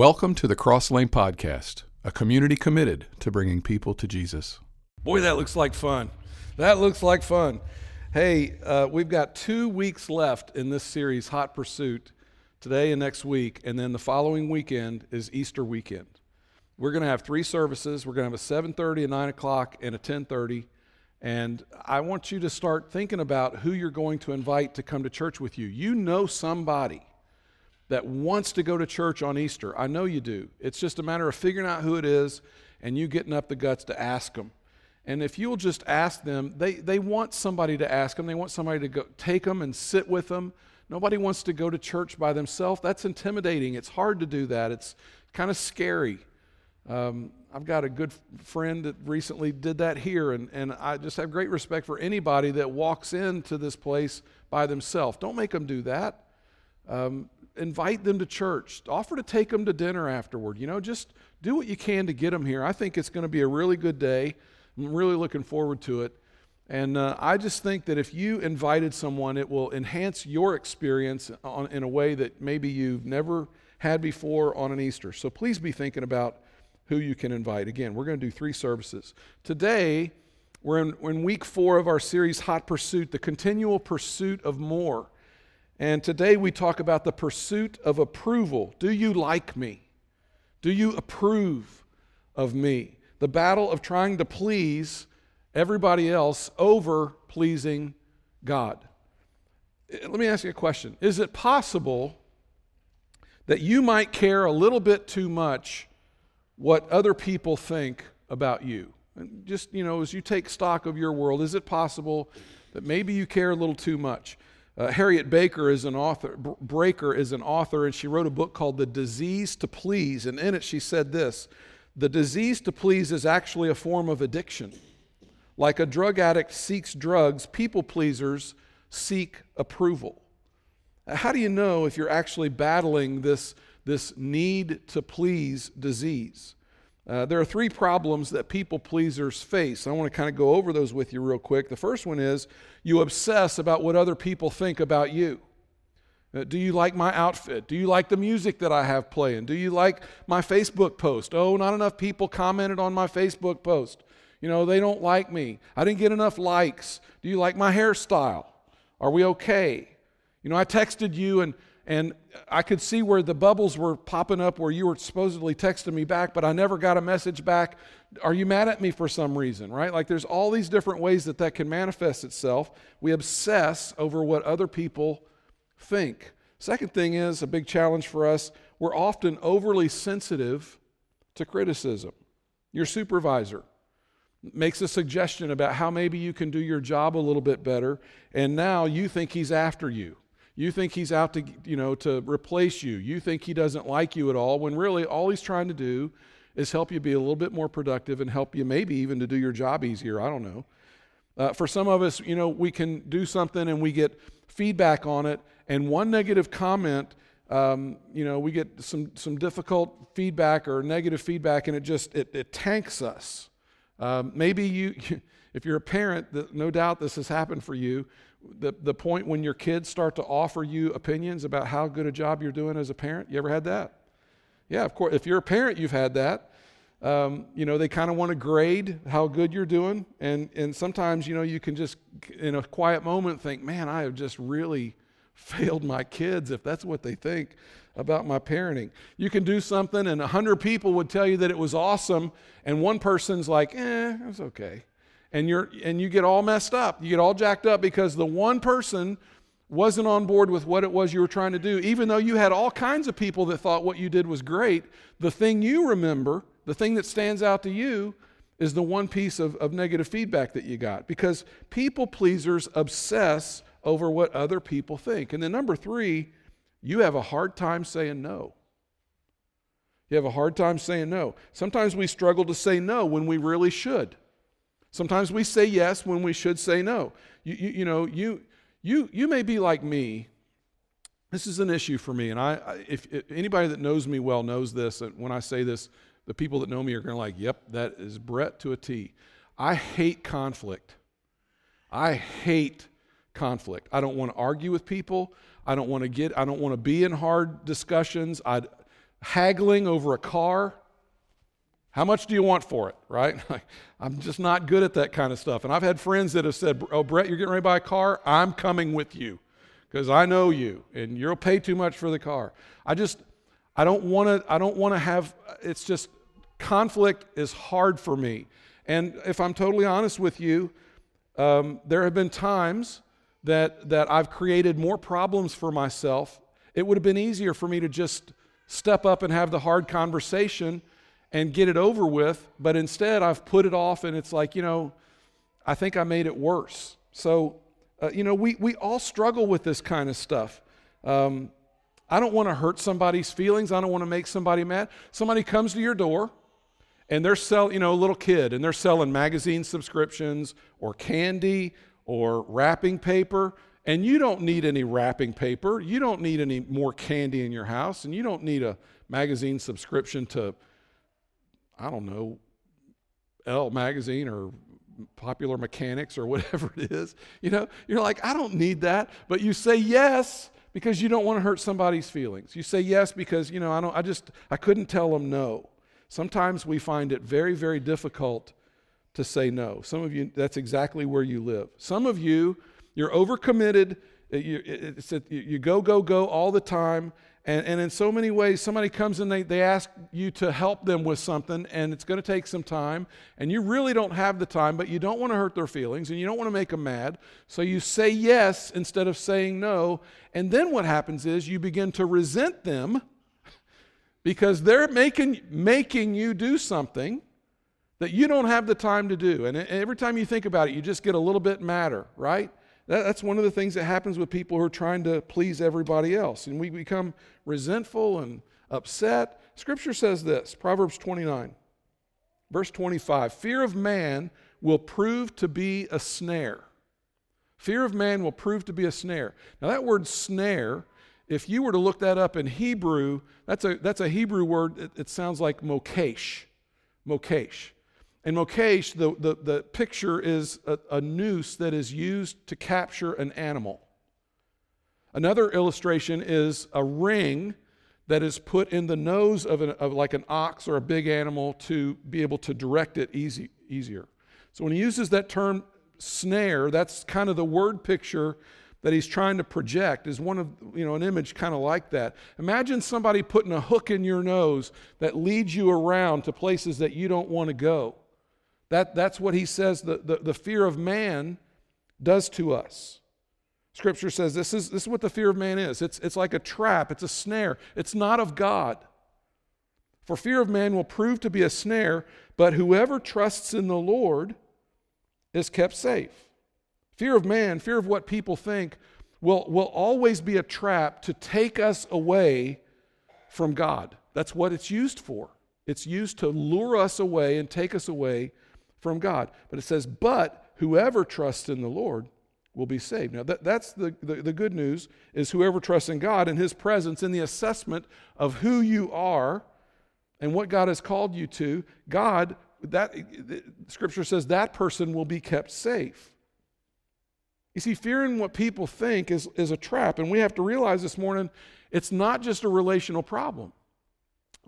Welcome to the Cross Lane Podcast, a community committed to bringing people to Jesus. Boy, that looks like fun. That looks like fun. Hey, uh, we've got two weeks left in this series, Hot Pursuit, today and next week, and then the following weekend is Easter weekend. We're going to have three services. We're going to have a 7:30, a 9 o'clock, and a 10:30. And I want you to start thinking about who you're going to invite to come to church with you. You know somebody that wants to go to church on Easter. I know you do. It's just a matter of figuring out who it is and you getting up the guts to ask them. And if you'll just ask them, they, they want somebody to ask them. They want somebody to go take them and sit with them. Nobody wants to go to church by themselves. That's intimidating. It's hard to do that. It's kind of scary. Um, I've got a good friend that recently did that here, and, and I just have great respect for anybody that walks into this place by themselves. Don't make them do that. Um, invite them to church. Offer to take them to dinner afterward. You know, just do what you can to get them here. I think it's going to be a really good day. I'm really looking forward to it. And uh, I just think that if you invited someone, it will enhance your experience on, in a way that maybe you've never had before on an Easter. So please be thinking about who you can invite. Again, we're going to do three services. Today, we're in, we're in week four of our series, Hot Pursuit, the continual pursuit of more. And today we talk about the pursuit of approval. Do you like me? Do you approve of me? The battle of trying to please everybody else over pleasing God. Eh, let me ask you a question Is it possible that you might care a little bit too much what other people think about you? Just, you know, as you take stock of your world, is it possible that maybe you care a little too much? Uh, Harriet Baker is an author, Braiker is an author, and she wrote a book called The Disease to Please. And in it, she said this The disease to please is actually a form of addiction. Like a drug addict seeks drugs, people pleasers seek approval. How do you know if you're actually battling this, this need to please disease? Uh, there are three problems that people pleasers face. I want to kind of go over those with you real quick. The first one is you obsess about what other people think about you. Uh, do you like my outfit? Do you like the music that I have playing? Do you like my Facebook post? Oh, not enough people commented on my Facebook post. You know, they don't like me. I didn't get enough likes. Do you like my hairstyle? Are we okay? You know, I texted you and and I could see where the bubbles were popping up where you were supposedly texting me back, but I never got a message back. Are you mad at me for some reason, right? Like there's all these different ways that that can manifest itself. We obsess over what other people think. Second thing is a big challenge for us, we're often overly sensitive to criticism. Your supervisor makes a suggestion about how maybe you can do your job a little bit better, and now you think he's after you you think he's out to, you know, to replace you. You think he doesn't like you at all when really all he's trying to do is help you be a little bit more productive and help you maybe even to do your job easier. I don't know. Uh, for some of us, you know, we can do something and we get feedback on it, and one negative comment, um, you know, we get some some difficult feedback or negative feedback, and it just it, it tanks us. Um, maybe you, if you're a parent, no doubt this has happened for you the, the point when your kids start to offer you opinions about how good a job you're doing as a parent? You ever had that? Yeah, of course. If you're a parent, you've had that. Um, you know, they kind of want to grade how good you're doing. And, and sometimes, you know, you can just, in a quiet moment, think, man, I have just really failed my kids if that's what they think about my parenting. You can do something, and a hundred people would tell you that it was awesome, and one person's like, eh, it was okay and you're and you get all messed up. You get all jacked up because the one person wasn't on board with what it was you were trying to do. Even though you had all kinds of people that thought what you did was great, the thing you remember, the thing that stands out to you, is the one piece of, of negative feedback that you got. Because people pleasers obsess over what other people think. And then number three, you have a hard time saying no. You have a hard time saying no. Sometimes we struggle to say no when we really should. Sometimes we say yes when we should say no. You, you, you know, you, you, you may be like me. This is an issue for me. And I, if, if anybody that knows me well knows this, and when I say this, the people that know me are going to like, yep, that is Brett to a T. I hate conflict. I hate conflict. I don't want to argue with people. I don't want to get, I don't want to be in hard discussions. I, haggling over a car. How much do you want for it, right? I'm just not good at that kind of stuff. And I've had friends that have said, Oh, Brett, you're getting ready to buy a car? I'm coming with you because I know you and you'll pay too much for the car. I just, I don't want to, I don't want to have, it's just, conflict is hard for me. And if I'm totally honest with you, um, there have been times that, that I've created more problems for myself. It would have been easier for me to just step up and have the hard conversation and get it over with, but instead I've put it off and it's like, you know, I think I made it worse. So, uh, you know, we, we all struggle with this kind of stuff. Um, I don't want to hurt somebody's feelings. I don't want to make somebody mad. Somebody comes to your door and they're selling, you know, a little kid, and they're selling magazine subscriptions or candy or wrapping paper. And you don't need any wrapping paper. You don't need any more candy in your house. And you don't need a magazine subscription to, I don't know, Elle magazine or Popular Mechanics or whatever it is. You know, you're like, I don't need that. But you say yes because you don't want to hurt somebody's feelings. You say yes because, you know, I don't, I just, I couldn't tell them no. Sometimes we find it very, very difficult to say no. Some of you, that's exactly where you live. Some of you, you're overcommitted. Uh, you, it's a, you go, go, go all the time. And, and in so many ways, somebody comes and they, they ask you to help them with something, and it's going to take some time. And you really don't have the time, but you don't want to hurt their feelings and you don't want to make them mad. So you say yes instead of saying no. And then what happens is you begin to resent them because they're making, making you do something that you don't have the time to do. And every time you think about it, you just get a little bit madder, right? That, that's one of the things that happens with people who are trying to please everybody else. And we become resentful and upset. Scripture says this Proverbs 29, verse 25 Fear of man will prove to be a snare. Fear of man will prove to be a snare. Now, that word snare if you were to look that up in Hebrew, that's a, that's a Hebrew word. It, it sounds like mokesh. Mokesh. And mokesh, the, the, the picture is a, a noose that is used to capture an animal. Another illustration is a ring that is put in the nose of, an, of like an ox or a big animal to be able to direct it easy, easier. So when he uses that term snare, that's kind of the word picture that he's trying to project is one of, you know, an image kind of like that. Imagine somebody putting a hook in your nose that leads you around to places that you don't want to go. That, that's what he says the, the, the fear of man does to us. Scripture says this is, this is what the fear of man is it's, it's like a trap, it's a snare, it's not of God. For fear of man will prove to be a snare, but whoever trusts in the Lord is kept safe. Fear of man, fear of what people think, will, will always be a trap to take us away from God. That's what it's used for. It's used to lure us away and take us away from God. But it says, but whoever trusts in the Lord will be saved. Now, that, that's the, the, the good news is whoever trusts in God and his presence in the assessment of who you are and what God has called you to, God, that scripture says that person will be kept safe. You see, fearing what people think is, is a trap. And we have to realize this morning it's not just a relational problem.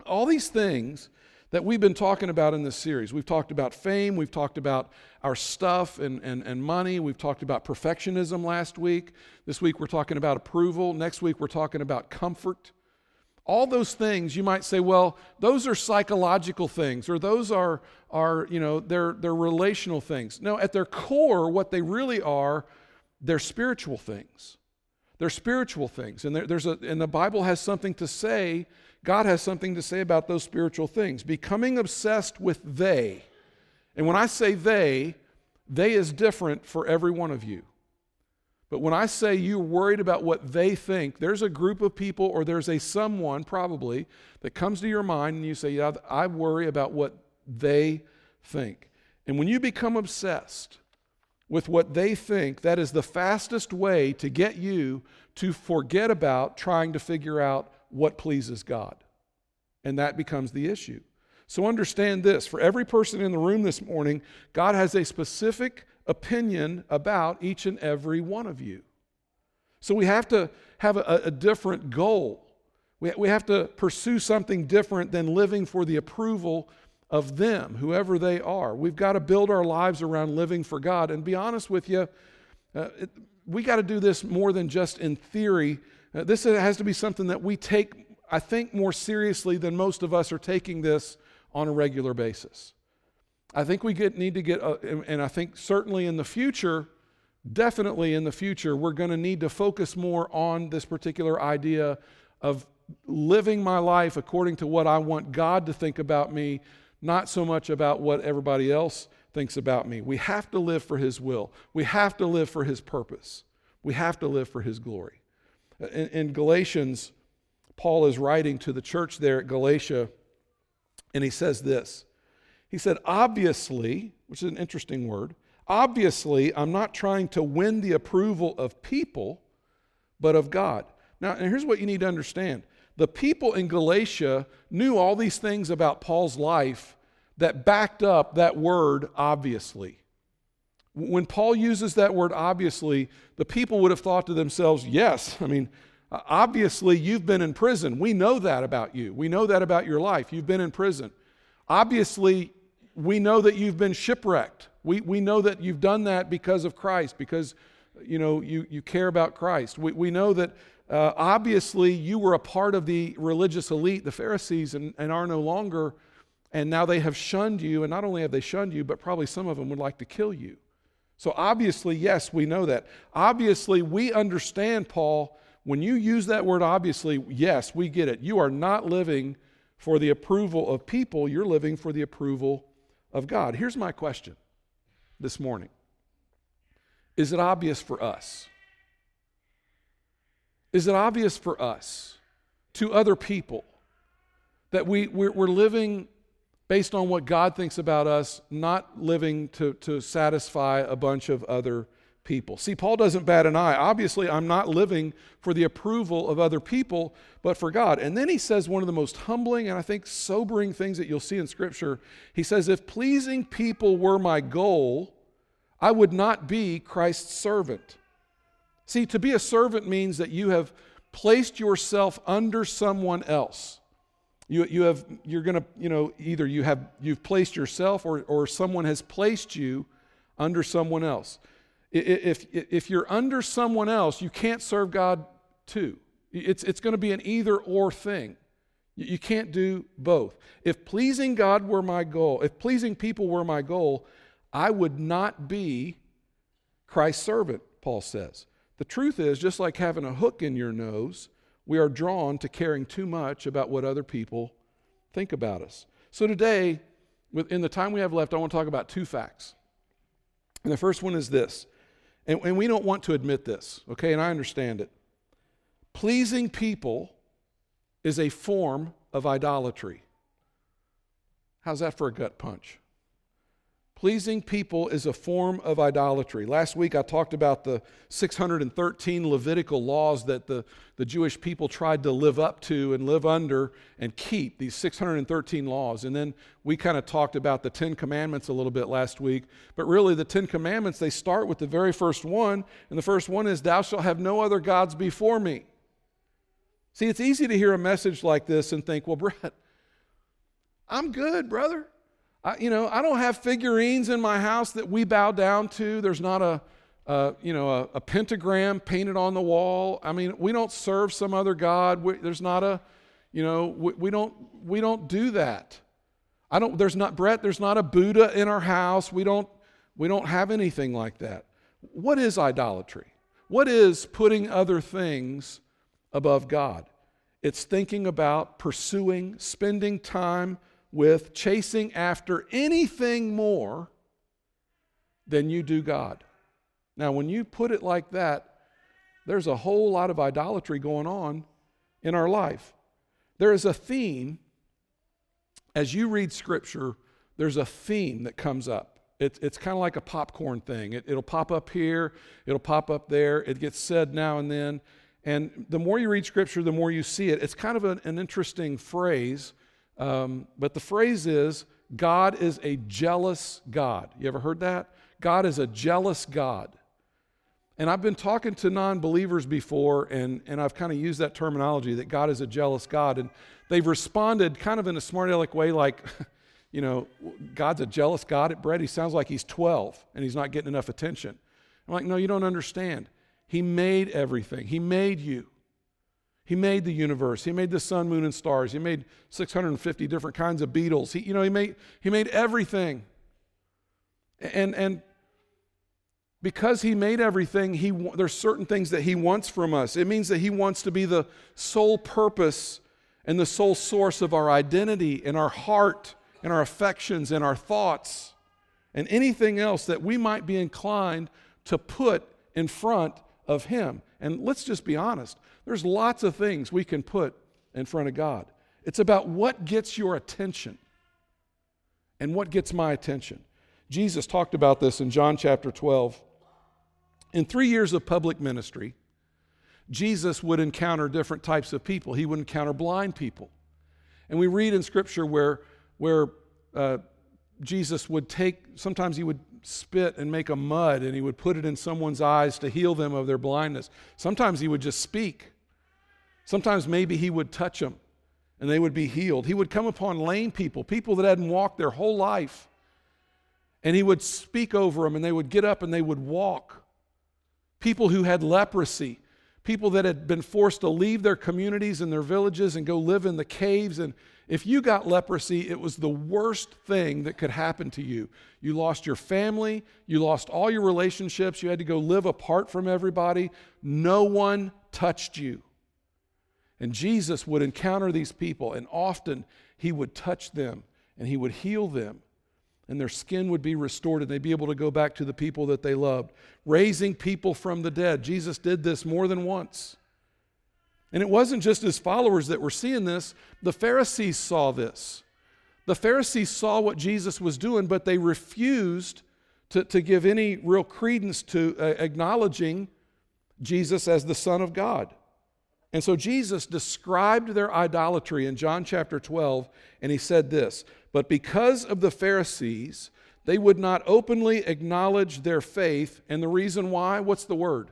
All these things that we've been talking about in this series we've talked about fame, we've talked about our stuff and, and, and money, we've talked about perfectionism last week. This week we're talking about approval. Next week we're talking about comfort. All those things you might say, well, those are psychological things, or those are, are you know, they're, they're relational things. No, at their core, what they really are they're spiritual things. They're spiritual things. And, there, there's a, and the Bible has something to say, God has something to say about those spiritual things. Becoming obsessed with they. And when I say they, they is different for every one of you. But when I say you're worried about what they think, there's a group of people or there's a someone probably that comes to your mind and you say, Yeah, I worry about what they think. And when you become obsessed, with what they think, that is the fastest way to get you to forget about trying to figure out what pleases God. And that becomes the issue. So understand this for every person in the room this morning, God has a specific opinion about each and every one of you. So we have to have a, a different goal. We, we have to pursue something different than living for the approval of them, whoever they are. We've got to build our lives around living for God. And be honest with you, uh, it, we got to do this more than just in theory. Uh, this has to be something that we take, I think, more seriously than most of us are taking this on a regular basis. I think we get, need to get, uh, and I think certainly in the future, definitely in the future, we're going to need to focus more on this particular idea of living my life according to what I want God to think about me, not so much about what everybody else thinks about me. We have to live for His will, we have to live for His purpose, we have to live for His glory. Uh, in, in Galatians, Paul is writing to the church there at Galatia, and he says this. He said, obviously, which is an interesting word, obviously, I'm not trying to win the approval of people, but of God. Now, and here's what you need to understand the people in Galatia knew all these things about Paul's life that backed up that word obviously. When Paul uses that word obviously, the people would have thought to themselves, yes, I mean, obviously you've been in prison. We know that about you. We know that about your life. You've been in prison. Obviously, we know that you've been shipwrecked. We, we know that you've done that because of Christ, because you know you, you care about Christ. We, we know that uh, obviously, you were a part of the religious elite, the Pharisees, and, and are no longer. And now they have shunned you. And not only have they shunned you, but probably some of them would like to kill you. So, obviously, yes, we know that. Obviously, we understand, Paul, when you use that word obviously, yes, we get it. You are not living for the approval of people, you're living for the approval of God. Here's my question this morning Is it obvious for us? Is it obvious for us to other people that we, we're, we're living based on what God thinks about us, not living to, to satisfy a bunch of other people? See, Paul doesn't bat an eye. Obviously, I'm not living for the approval of other people, but for God. And then he says one of the most humbling and I think sobering things that you'll see in Scripture. He says, If pleasing people were my goal, I would not be Christ's servant. See, to be a servant means that you have placed yourself under someone else. You, you have, you're going to, you know, either you have, you've placed yourself or, or someone has placed you under someone else. If, if you're under someone else, you can't serve God too. It's, it's going to be an either or thing. You can't do both. If pleasing God were my goal, if pleasing people were my goal, I would not be Christ's servant, Paul says. The truth is, just like having a hook in your nose, we are drawn to caring too much about what other people think about us. So today, in the time we have left, I want to talk about two facts. And the first one is this, and, and we don't want to admit this, okay, and I understand it. Pleasing people is a form of idolatry. How's that for a gut punch? Pleasing people is a form of idolatry. Last week I talked about the 613 Levitical laws that the, the Jewish people tried to live up to and live under and keep, these 613 laws. And then we kind of talked about the Ten Commandments a little bit last week. But really, the Ten Commandments, they start with the very first one. And the first one is, Thou shalt have no other gods before me. See, it's easy to hear a message like this and think, Well, Brett, I'm good, brother. I, you know, I don't have figurines in my house that we bow down to. There's not a, a you know, a, a, pentagram painted on the wall. I mean, we don't serve some other god. We, there's not a, you know, we, we don't we don't do that. I don't. There's not Brett. There's not a Buddha in our house. We don't we don't have anything like that. What is idolatry? What is putting other things above God? It's thinking about pursuing, spending time with chasing after anything more than you do God. Now, when you put it like that, there's a whole lot of idolatry going on in our life. There is a theme, as you read Scripture, there's a theme that comes up. It, it's kind of like a popcorn thing. It, it'll pop up here, it'll pop up there, it gets said now and then. And the more you read Scripture, the more you see it. It's kind of an, an interesting phrase um, but the phrase is God is a jealous God. You ever heard that? God is a jealous God. And I've been talking to non believers before, and, and I've kind of used that terminology that God is a jealous God. And they've responded kind of in a smart aleck way, like, you know, God's a jealous God at Brett. He sounds like he's 12 and he's not getting enough attention. I'm like, no, you don't understand. He made everything, He made you. He made the universe. He made the sun, moon, and stars. He made 650 different kinds of beetles. He, you know, he made, he made everything. And, and because he made everything, he, there's certain things that he wants from us. It means that he wants to be the sole purpose and the sole source of our identity and our heart and our affections and our thoughts and anything else that we might be inclined to put in front of him. And let's just be honest there's lots of things we can put in front of God. It's about what gets your attention and what gets my attention. Jesus talked about this in John chapter 12. In three years of public ministry, Jesus would encounter different types of people. He would encounter blind people. And we read in Scripture where, where uh, Jesus would take, sometimes he would spit and make a mud and he would put it in someone's eyes to heal them of their blindness. Sometimes he would just speak. Sometimes maybe he would touch them and they would be healed. He would come upon lame people, people that hadn't walked their whole life, and he would speak over them and they would get up and they would walk. People who had leprosy, people that had been forced to leave their communities and their villages and go live in the caves. And if you got leprosy, it was the worst thing that could happen to you. You lost your family, you lost all your relationships, you had to go live apart from everybody. No one touched you. And Jesus would encounter these people, and often he would touch them and he would heal them, and their skin would be restored, and they'd be able to go back to the people that they loved. Raising people from the dead. Jesus did this more than once. And it wasn't just his followers that were seeing this, the Pharisees saw this. The Pharisees saw what Jesus was doing, but they refused to, to give any real credence to uh, acknowledging Jesus as the Son of God. And so Jesus described their idolatry in John chapter 12, and he said this But because of the Pharisees, they would not openly acknowledge their faith. And the reason why? What's the word?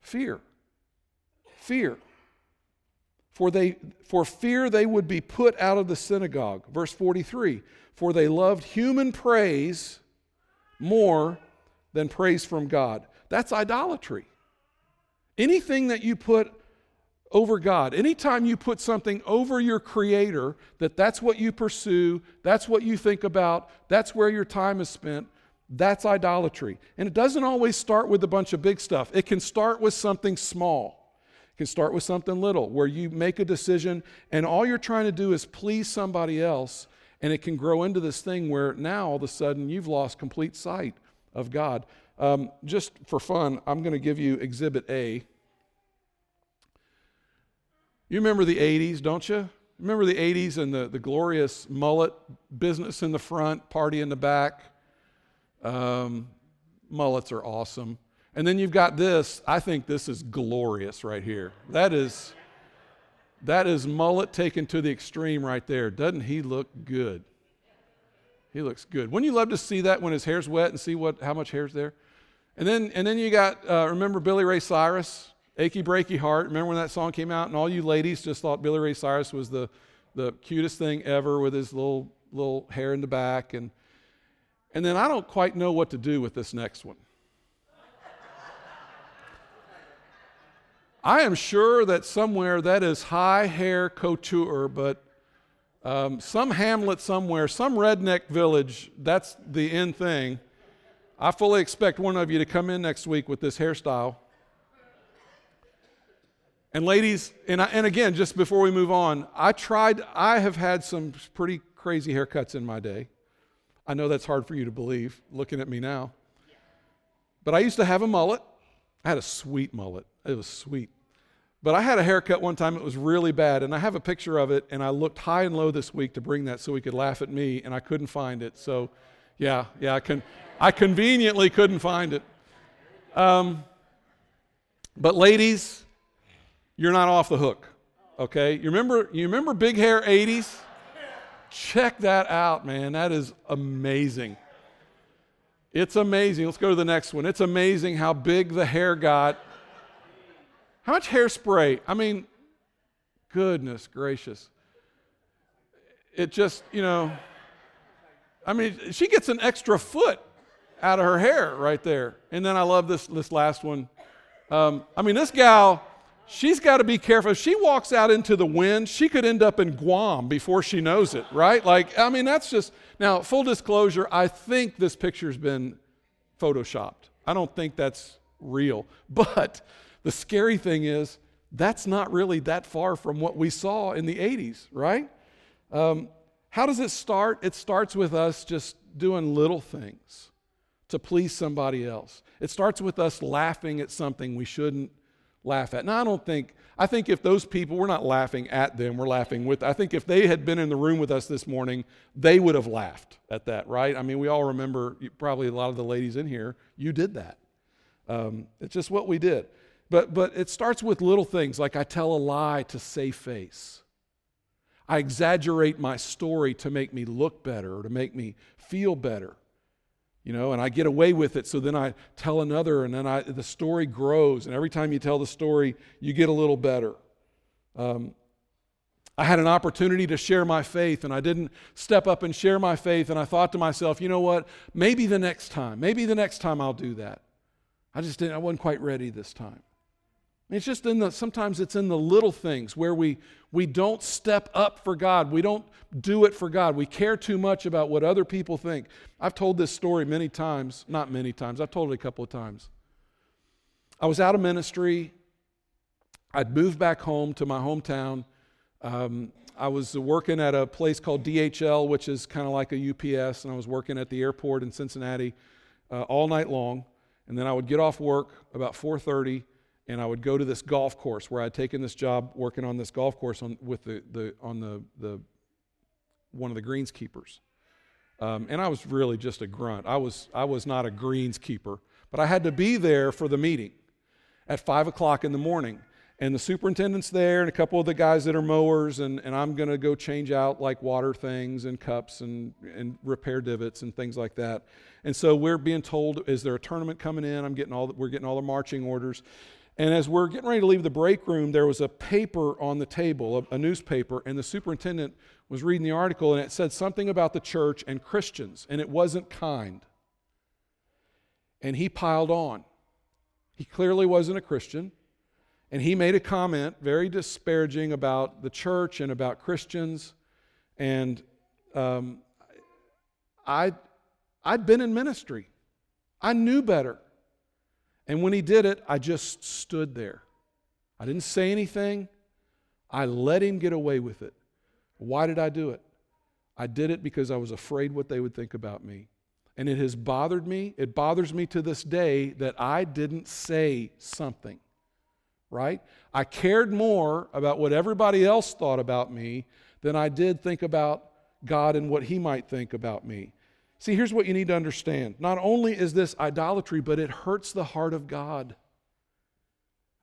Fear. Fear. For, they, for fear they would be put out of the synagogue. Verse 43 For they loved human praise more than praise from God. That's idolatry. Anything that you put over God. Anytime you put something over your creator, that that's what you pursue, that's what you think about, that's where your time is spent, that's idolatry. And it doesn't always start with a bunch of big stuff. It can start with something small. It can start with something little where you make a decision and all you're trying to do is please somebody else and it can grow into this thing where now all of a sudden you've lost complete sight of God. Um, just for fun, I'm going to give you Exhibit A. You remember the 80s, don't you? Remember the 80s and the, the glorious mullet business in the front, party in the back? Um, mullets are awesome. And then you've got this. I think this is glorious right here. That is, that is mullet taken to the extreme right there. Doesn't he look good? He looks good. Wouldn't you love to see that when his hair's wet and see what how much hair's there? And then and then you got uh, remember Billy Ray Cyrus? Achy Breaky Heart. Remember when that song came out and all you ladies just thought Billy Ray Cyrus was the, the cutest thing ever with his little, little hair in the back. And, and then I don't quite know what to do with this next one. I am sure that somewhere that is high hair couture, but um, some hamlet somewhere, some redneck village, that's the end thing. I fully expect one of you to come in next week with this hairstyle. And ladies, and, I, and again, just before we move on, I tried, I have had some pretty crazy haircuts in my day. I know that's hard for you to believe looking at me now. But I used to have a mullet. I had a sweet mullet. It was sweet. But I had a haircut one time, it was really bad. And I have a picture of it, and I looked high and low this week to bring that so he could laugh at me, and I couldn't find it. So, yeah, yeah, I, can, I conveniently couldn't find it. Um, but, ladies, you're not off the hook. Okay? You remember, you remember Big Hair 80s? Check that out, man. That is amazing. It's amazing. Let's go to the next one. It's amazing how big the hair got. How much hairspray? I mean, goodness gracious. It just, you know, I mean, she gets an extra foot out of her hair right there. And then I love this, this last one. Um, I mean, this gal, she's got to be careful. If she walks out into the wind, she could end up in Guam before she knows it, right? Like, I mean, that's just. Now, full disclosure, I think this picture's been photoshopped. I don't think that's real. But the scary thing is, that's not really that far from what we saw in the 80s, right? Um, how does it start? It starts with us just doing little things to please somebody else. It starts with us laughing at something we shouldn't laugh at. Now, I don't think, I think if those people, we're not laughing at them, we're laughing with, I think if they had been in the room with us this morning, they would have laughed at that, right? I mean, we all remember, probably a lot of the ladies in here, you did that. Um, it's just what we did. But, but it starts with little things like I tell a lie to save face. I exaggerate my story to make me look better or to make me feel better you know and i get away with it so then i tell another and then I, the story grows and every time you tell the story you get a little better. Um, i had an opportunity to share my faith and i didn't step up and share my faith and i thought to myself you know what? Maybe the next time maybe the next time i'll do that. I just didn't i wasn't quite ready this time it's just in the sometimes it's in the little things where we we don't step up for God. We don't do it for God. We care too much about what other people think. I've told this story many times, not many times. I've told it a couple of times. I was out of ministry. I'd moved back home to my hometown. Um, I was working at a place called DHL, which is kind of like a UPS, and I was working at the airport in Cincinnati uh, all night long. And then I would get off work about 4:30 and I would go to this golf course where I'd taken this job working on this golf course on, with the, the, on the, the, one of the greenskeepers. Um, and I was really just a grunt. I was, I was not a greenskeeper, but I had to be there for the meeting at 5 o'clock in the morning. And the superintendent's there, and a couple of the guys that are mowers, and, and I'm to go change out like water things and cups and, and repair divots and things like that. And so we're being told, is there a tournament coming in? I'm getting all the, we're getting all the marching orders. And as we're getting ready to leave the break room, there was a paper on the table, a, a, newspaper, and the superintendent was reading the article, and it said something about the church and Christians, and it wasn't kind. And he piled on. He clearly wasn't a Christian, and he made a comment very disparaging about the church and about Christians. And um, I, I'd been in ministry, I knew better. And when he did it, I just stood there. I didn't say anything. I let him get away with it. Why did I do it? I did it because I was afraid what they would think about me. And it has bothered me. It bothers me to this day that I didn't say something, right? I cared more about what everybody else thought about me than I did think about God and what He might think about me. See, here's what you need to understand. Not only is this idolatry, but it hurts the heart of God.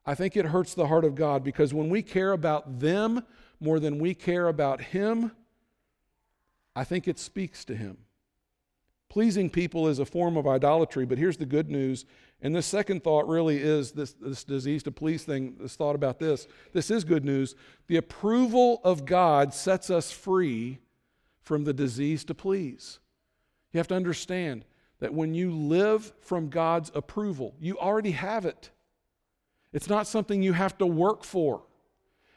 I think it hurts the heart of God because when we care about them more than we care about Him, I think it speaks to Him. Pleasing people is a form of idolatry, but here's the good news. And this second thought really is this, this disease to please thing, this thought about this. This is good news. The approval of God sets us free from the disease to please. You have to understand that when you live from God's approval, you already have it. It's not something you have to work for,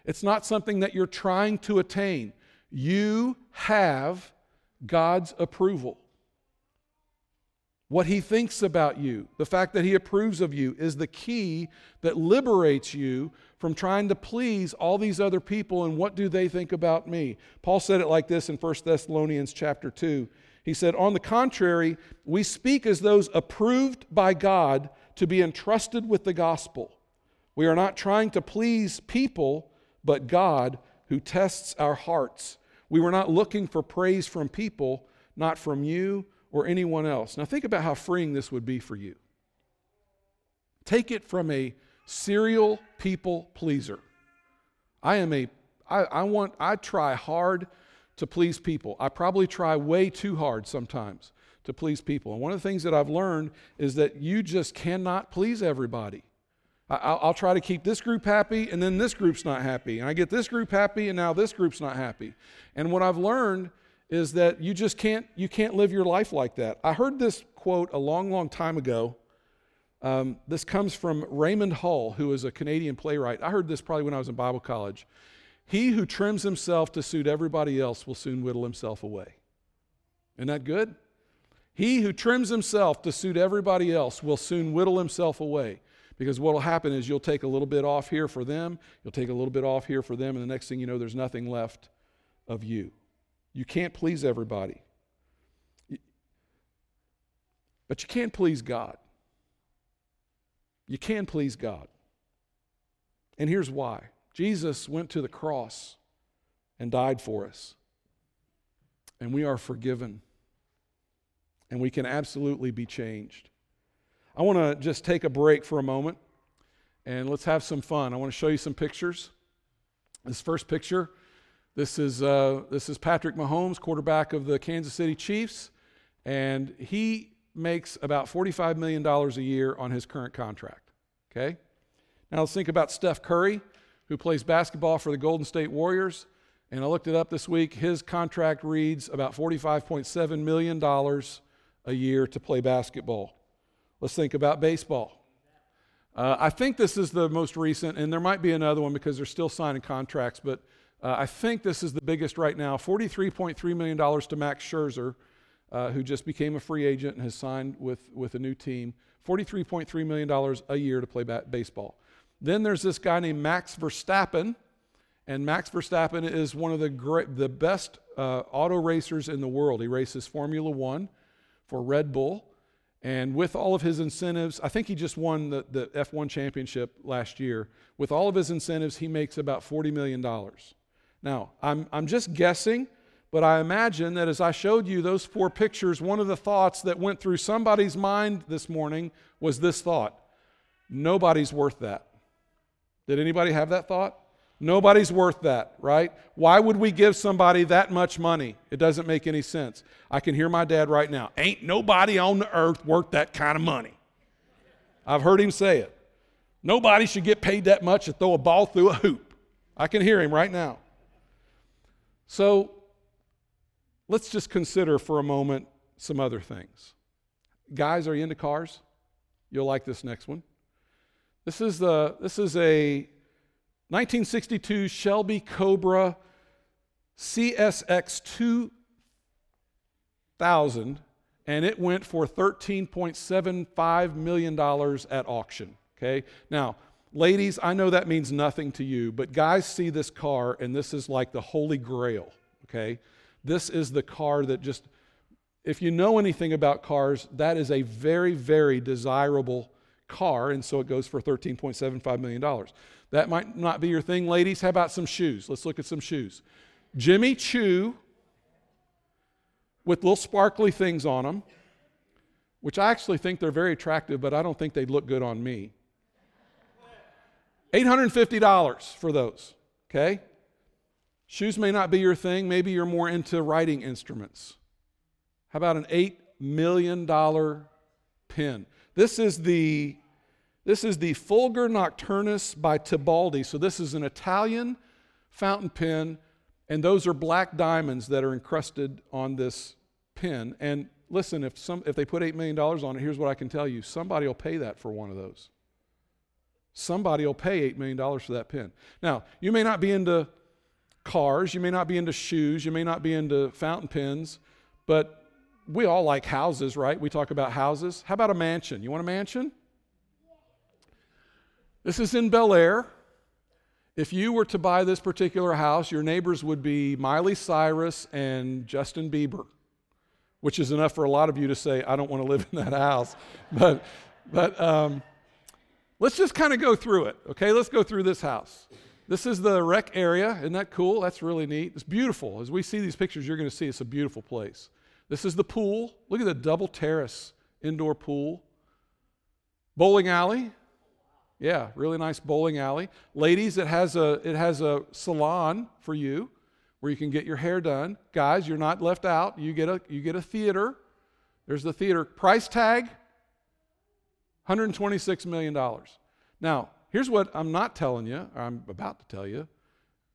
it's not something that you're trying to attain. You have God's approval. What he thinks about you, the fact that he approves of you, is the key that liberates you from trying to please all these other people and what do they think about me. Paul said it like this in 1 Thessalonians chapter 2. He said, On the contrary, we speak as those approved by God to be entrusted with the gospel. We are not trying to please people, but God who tests our hearts. We were not looking for praise from people, not from you or anyone else. Now, think about how freeing this would be for you. Take it from a serial people pleaser. I am a, I, I want, I try hard to please people. I probably try way too hard sometimes to please people. And one of the things that I've learned is that you just cannot please everybody. I, will try to keep this group happy, and then this group's not happy. And I get this group happy, and now this group's not happy. And what I've learned is that you just can't you can't live your life like that. I heard this quote a long, long time ago. Um, this comes from Raymond Hull, who is a Canadian playwright. I heard this probably when I was in Bible college. He who trims himself to suit everybody else will soon whittle himself away. Isn't that good? He who trims himself to suit everybody else will soon whittle himself away. Because what will happen is you'll take a little bit off here for them, you'll take a little bit off here for them, and the next thing you know, there's nothing left of you. You can't please everybody. But you can please God. You can please God. And here's why Jesus went to the cross and died for us. And we are forgiven and we can absolutely be changed. I want to just take a break for a moment and let's have some fun. I want to show you some pictures. This first picture, this is, uh, this is Patrick Mahomes, quarterback of the Kansas City Chiefs, and he makes about $45 million a year on his current contract. Okay? Now let's think about Steph Curry, who plays basketball for the Golden State Warriors. And I looked it up this week. His contract reads about $45.7 million a year to play basketball. Let's think about baseball. Uh, I think this is the most recent, and there might be another one because they're still signing contracts, but uh, I think this is the biggest right now $43.3 million to Max Scherzer, uh, who just became a free agent and has signed with, with a new team. $43.3 million a year to play baseball. Then there's this guy named Max Verstappen, and Max Verstappen is one of the, great, the best uh, auto racers in the world. He races Formula One for Red Bull. And with all of his incentives, I think he just won the, the F1 championship last year. With all of his incentives, he makes about $40 million. Now, I'm, I'm just guessing, but I imagine that as I showed you those four pictures, one of the thoughts that went through somebody's mind this morning was this thought nobody's worth that. Did anybody have that thought? Nobody's worth that, right? Why would we give somebody that much money? It doesn't make any sense. I can hear my dad right now. Ain't nobody on the earth worth that kind of money. I've heard him say it. Nobody should get paid that much to throw a ball through a hoop. I can hear him right now. So let's just consider for a moment some other things. Guys, are you into cars? You'll like this next one. This is, the, this is a 1962 Shelby Cobra CSX 2000, and it went for $13.75 million at auction. Okay? Now, ladies, I know that means nothing to you, but guys see this car, and this is like the holy grail. Okay? This is the car that just, if you know anything about cars, that is a very, very desirable car, and so it goes for $13.75 million. That might not be your thing, ladies. How about some shoes? Let's look at some shoes. Jimmy Choo with little sparkly things on them, which I actually think they're very attractive, but I don't think they'd look good on me. $850 for those, okay? Shoes may not be your thing. Maybe you're more into writing instruments. How about an $8 million pen? This is the this is the Fulgur Nocturnus by Tibaldi. So this is an Italian fountain pen, and those are black diamonds that are encrusted on this pen. And listen, if some if they put $8 million on it, here's what I can tell you. Somebody will pay that for one of those. Somebody will pay $8 million for that pen. Now, you may not be into cars, you may not be into shoes, you may not be into fountain pens, but we all like houses, right? We talk about houses. How about a mansion? You want a mansion? This is in Bel Air. If you were to buy this particular house, your neighbors would be Miley Cyrus and Justin Bieber, which is enough for a lot of you to say, I don't want to live in that house. but but um, let's just kind of go through it, okay? Let's go through this house. This is the rec area. Isn't that cool? That's really neat. It's beautiful. As we see these pictures, you're going to see it's a beautiful place. This is the pool. Look at the double terrace indoor pool. Bowling alley. Yeah, really nice bowling alley. Ladies, it has a it has a salon for you where you can get your hair done. Guys, you're not left out. You get a you get a theater There's the theater. Price tag $126 million. Now, here's what I'm not telling you, I'm about to tell you.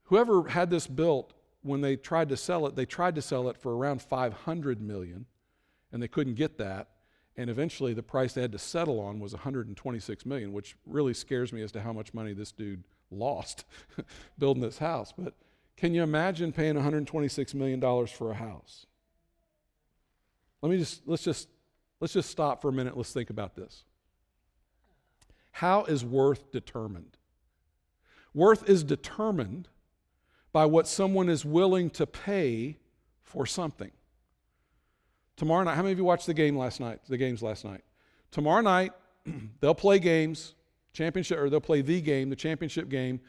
Whoever had this built, when they tried to sell it, they tried to sell it for around 500 million, and they couldn't get that. And eventually, the price they had to settle on was 126 million, which really scares me as to how much money this dude lost building this house. But can you imagine paying 126 million dollars for a house? Let me just let's just let's just stop for a minute. Let's think about this. How is worth determined? Worth is determined by what someone is willing to pay for something. Tomorrow night, how many of you watched the game last night? The games last night. Tomorrow night, they'll play games, championship, or they'll play the game, the championship game,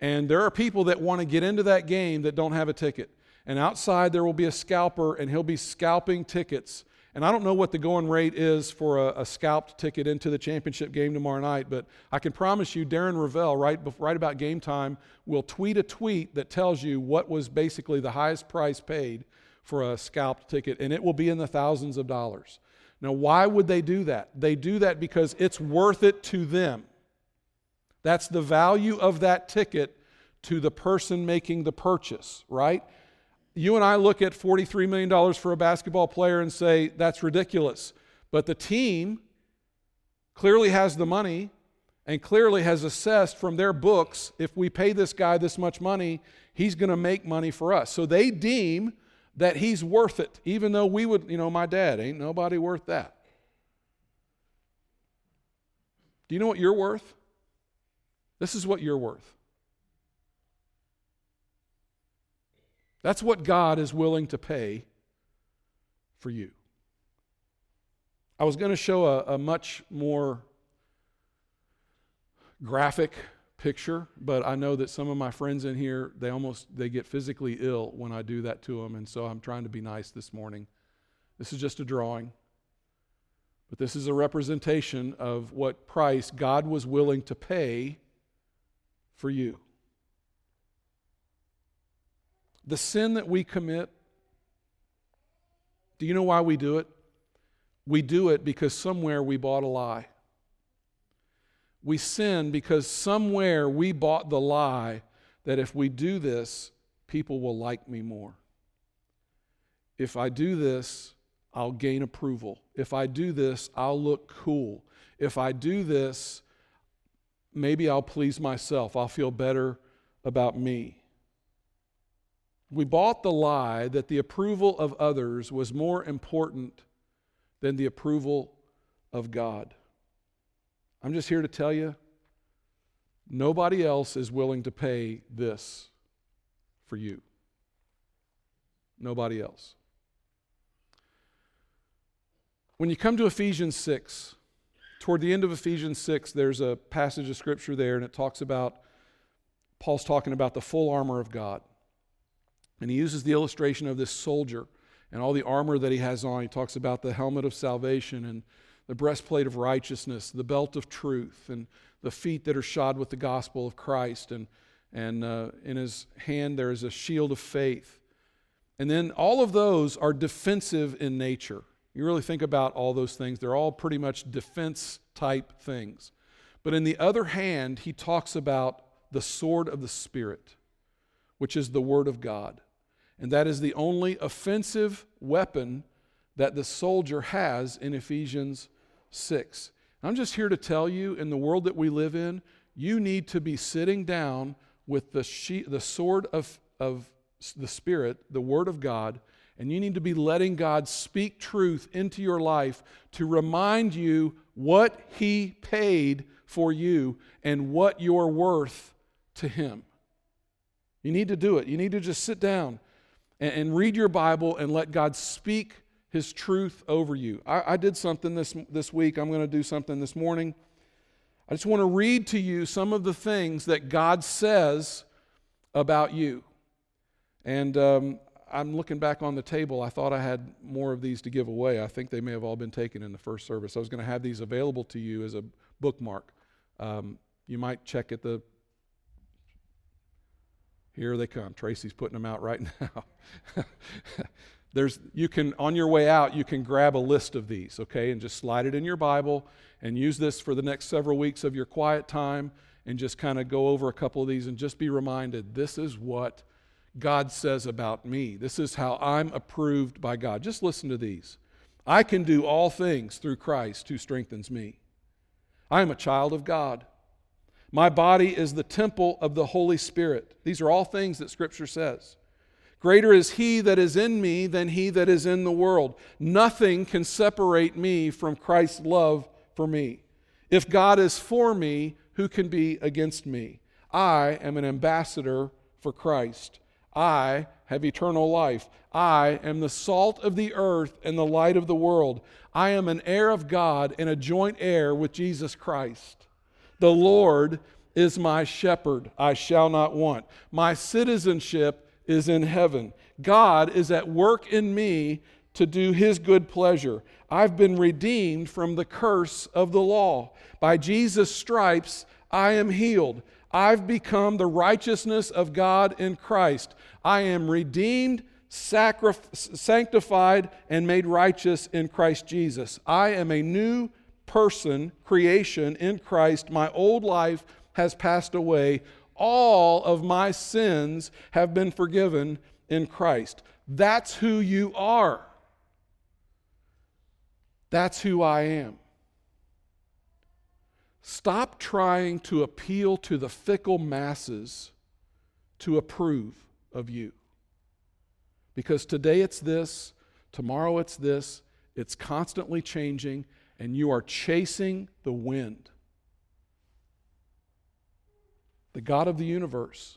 and there are people that want to get into that game that don't have a ticket. And outside there will be a scalper, and he'll be scalping tickets and I don't know what the going rate is for a, a, scalped ticket into the championship game tomorrow night, but I can promise you, Darren Rovell, right, right about game time, will tweet a tweet that tells you what was basically the highest price paid for a scalped ticket, and it will be in the thousands of dollars. Now, why would they do that? They do that because it's worth it to them. That's the value of that ticket to the person making the purchase, right? You and I look at $43 million for a basketball player and say, that's ridiculous. But the team clearly has the money and clearly has assessed from their books if we pay this guy this much money, he's going to make money for us. So they deem that he's worth it, even though we would, you know, my dad ain't nobody worth that. Do you know what you're worth? This is what you're worth. That's what God is willing to pay for you. I was going to show a, a much more graphic picture but i know that some of my friends in here they almost they get physically ill when i do that to them and so i'm trying to be nice this morning this is just a drawing but this is a representation of what price god was willing to pay for you the sin that we commit, do you know why we do it? We do it because somewhere we bought a lie. We sin because somewhere we bought the lie that if we do this, people will like me more. If I do this, I'll gain approval. If I do this, I'll look cool. If I do this, maybe I'll please myself. I'll feel better about me. We bought the lie that the approval of others was more important than the approval of God. I'm just here to tell you nobody else is willing to pay this for you. Nobody else. When you come to Ephesians 6, toward the end of Ephesians 6, there's a passage of scripture there, and it talks about, Paul's talking about the full armor of God. And he uses the illustration of this soldier and all the armor that he has on. He talks about the helmet of salvation and the breastplate of righteousness, the belt of truth, and the feet that are shod with the gospel of Christ. And, and uh, in his hand, there is a shield of faith. And then all of those are defensive in nature. You really think about all those things, they're all pretty much defense type things. But in the other hand, he talks about the sword of the Spirit, which is the Word of God. And that is the only offensive weapon that the soldier has in Ephesians 6. I'm just here to tell you in the world that we live in, you need to be sitting down with the, she- the sword of, of the Spirit, the Word of God, and you need to be letting God speak truth into your life to remind you what He paid for you and what you're worth to Him. You need to do it. You need to just sit down and, and read your Bible and let God speak His truth over you. I, I did something this, this week. I'm going to do something this morning. I just want to read to you some of the things that God says about you. And um, I'm looking back on the table. I thought I had more of these to give away. I think they may have all been taken in the first service. I was going to have these available to you as a bookmark. Um, you might check at the Here they come. Tracy's putting them out right now. there's you can on your way out you can grab a list of these okay and just slide it in your bible and use this for the next several weeks of your quiet time and just kind of go over a couple of these and just be reminded this is what god says about me. This is how i'm approved by god. Just listen to these. I can do all things through christ who strengthens me. I am a child of god my body is the temple of the holy spirit these are all things that scripture says Greater is he that is in me than he that is in the world. Nothing can separate me from Christ's love for me. If God is for me, who can be against me? I am an ambassador for Christ. I have eternal life. I am the salt of the earth and the light of the world. I am an heir of God and a joint heir with Jesus Christ. The Lord is my shepherd. I shall not want. My citizenship is in heaven. God is at work in me to do his good pleasure. I've been redeemed from the curse of the law. By Jesus' stripes, I am healed. I've become the righteousness of God in Christ. I am redeemed, sanctified, and made righteous in Christ Jesus. I am a new person, creation in Christ. My old life has passed away all of my sins have been forgiven in Christ. That's who you are. That's who I am. Stop trying to appeal to the fickle masses to approve of you. Because today it's this, tomorrow it's this, it's constantly changing, and you are chasing the wind the God of the universe,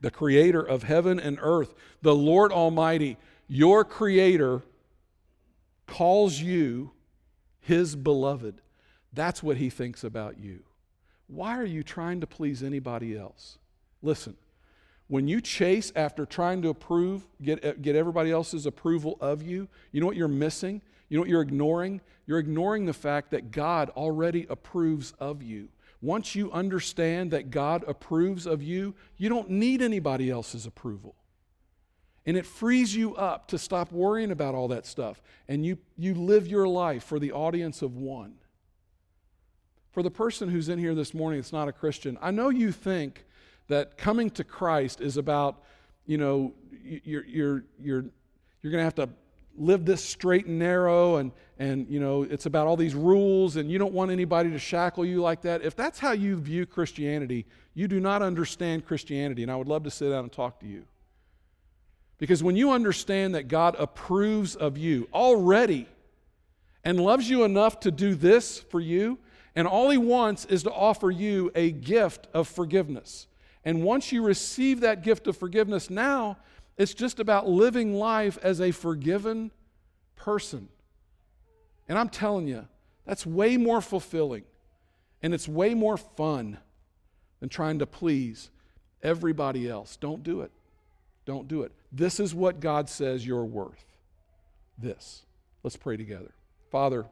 the creator of heaven and earth, the Lord Almighty, your creator, calls you his beloved. That's what he thinks about you. Why are you trying to please anybody else? Listen, when you chase after trying to approve, get, get everybody else's approval of you, you know what you're missing? You know what you're ignoring? You're ignoring the fact that God already approves of you. Once you understand that God approves of you, you don't need anybody else's approval. And it frees you up to stop worrying about all that stuff. And you, you live your life for the audience of one. For the person who's in here this morning that's not a Christian, I know you think that coming to Christ is about, you know, you're, you're, you're, you're going to have to live this straight and narrow and and you know it's about all these rules and you don't want anybody to shackle you like that. If that's how you view christianity you do not understand christianity and i would love to sit down and talk to you. Because when you understand that god approves of you already and loves you enough to do this for you and all he wants is to offer you a gift of forgiveness and once you receive that gift of forgiveness now it's just about living life as a forgiven person. And I'm telling you, that's way more fulfilling and it's way more fun than trying to please everybody else. Don't do it. Don't do it. This is what God says you're worth. This. Let's pray together. Father,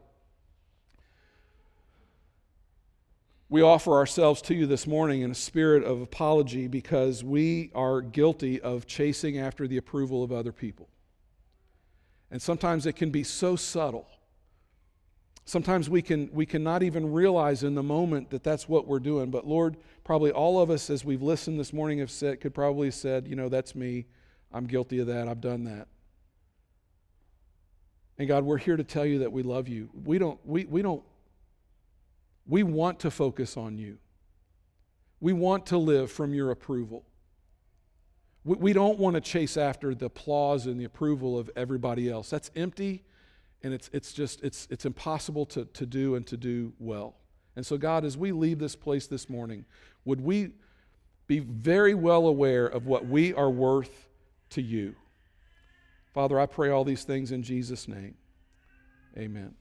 We offer ourselves to you this morning in a spirit of apology because we are guilty of chasing after the approval of other people. And sometimes it can be so subtle. Sometimes we can we cannot even realize in the moment that that's what we're doing. But Lord, probably all of us as we've listened this morning have said could probably have said, you know, that's me. I'm guilty of that. I've done that. And God, we're here to tell you that we love you. We don't we, we don't we want to focus on you. We want to live from your approval. We, we don't want to chase after the applause and the approval of everybody else. That's empty and it's, it's just it's, it's impossible to, to do and to do well. And so, God, as we leave this place this morning, would we be very well aware of what we are worth to you? Father, I pray all these things in Jesus' name. Amen.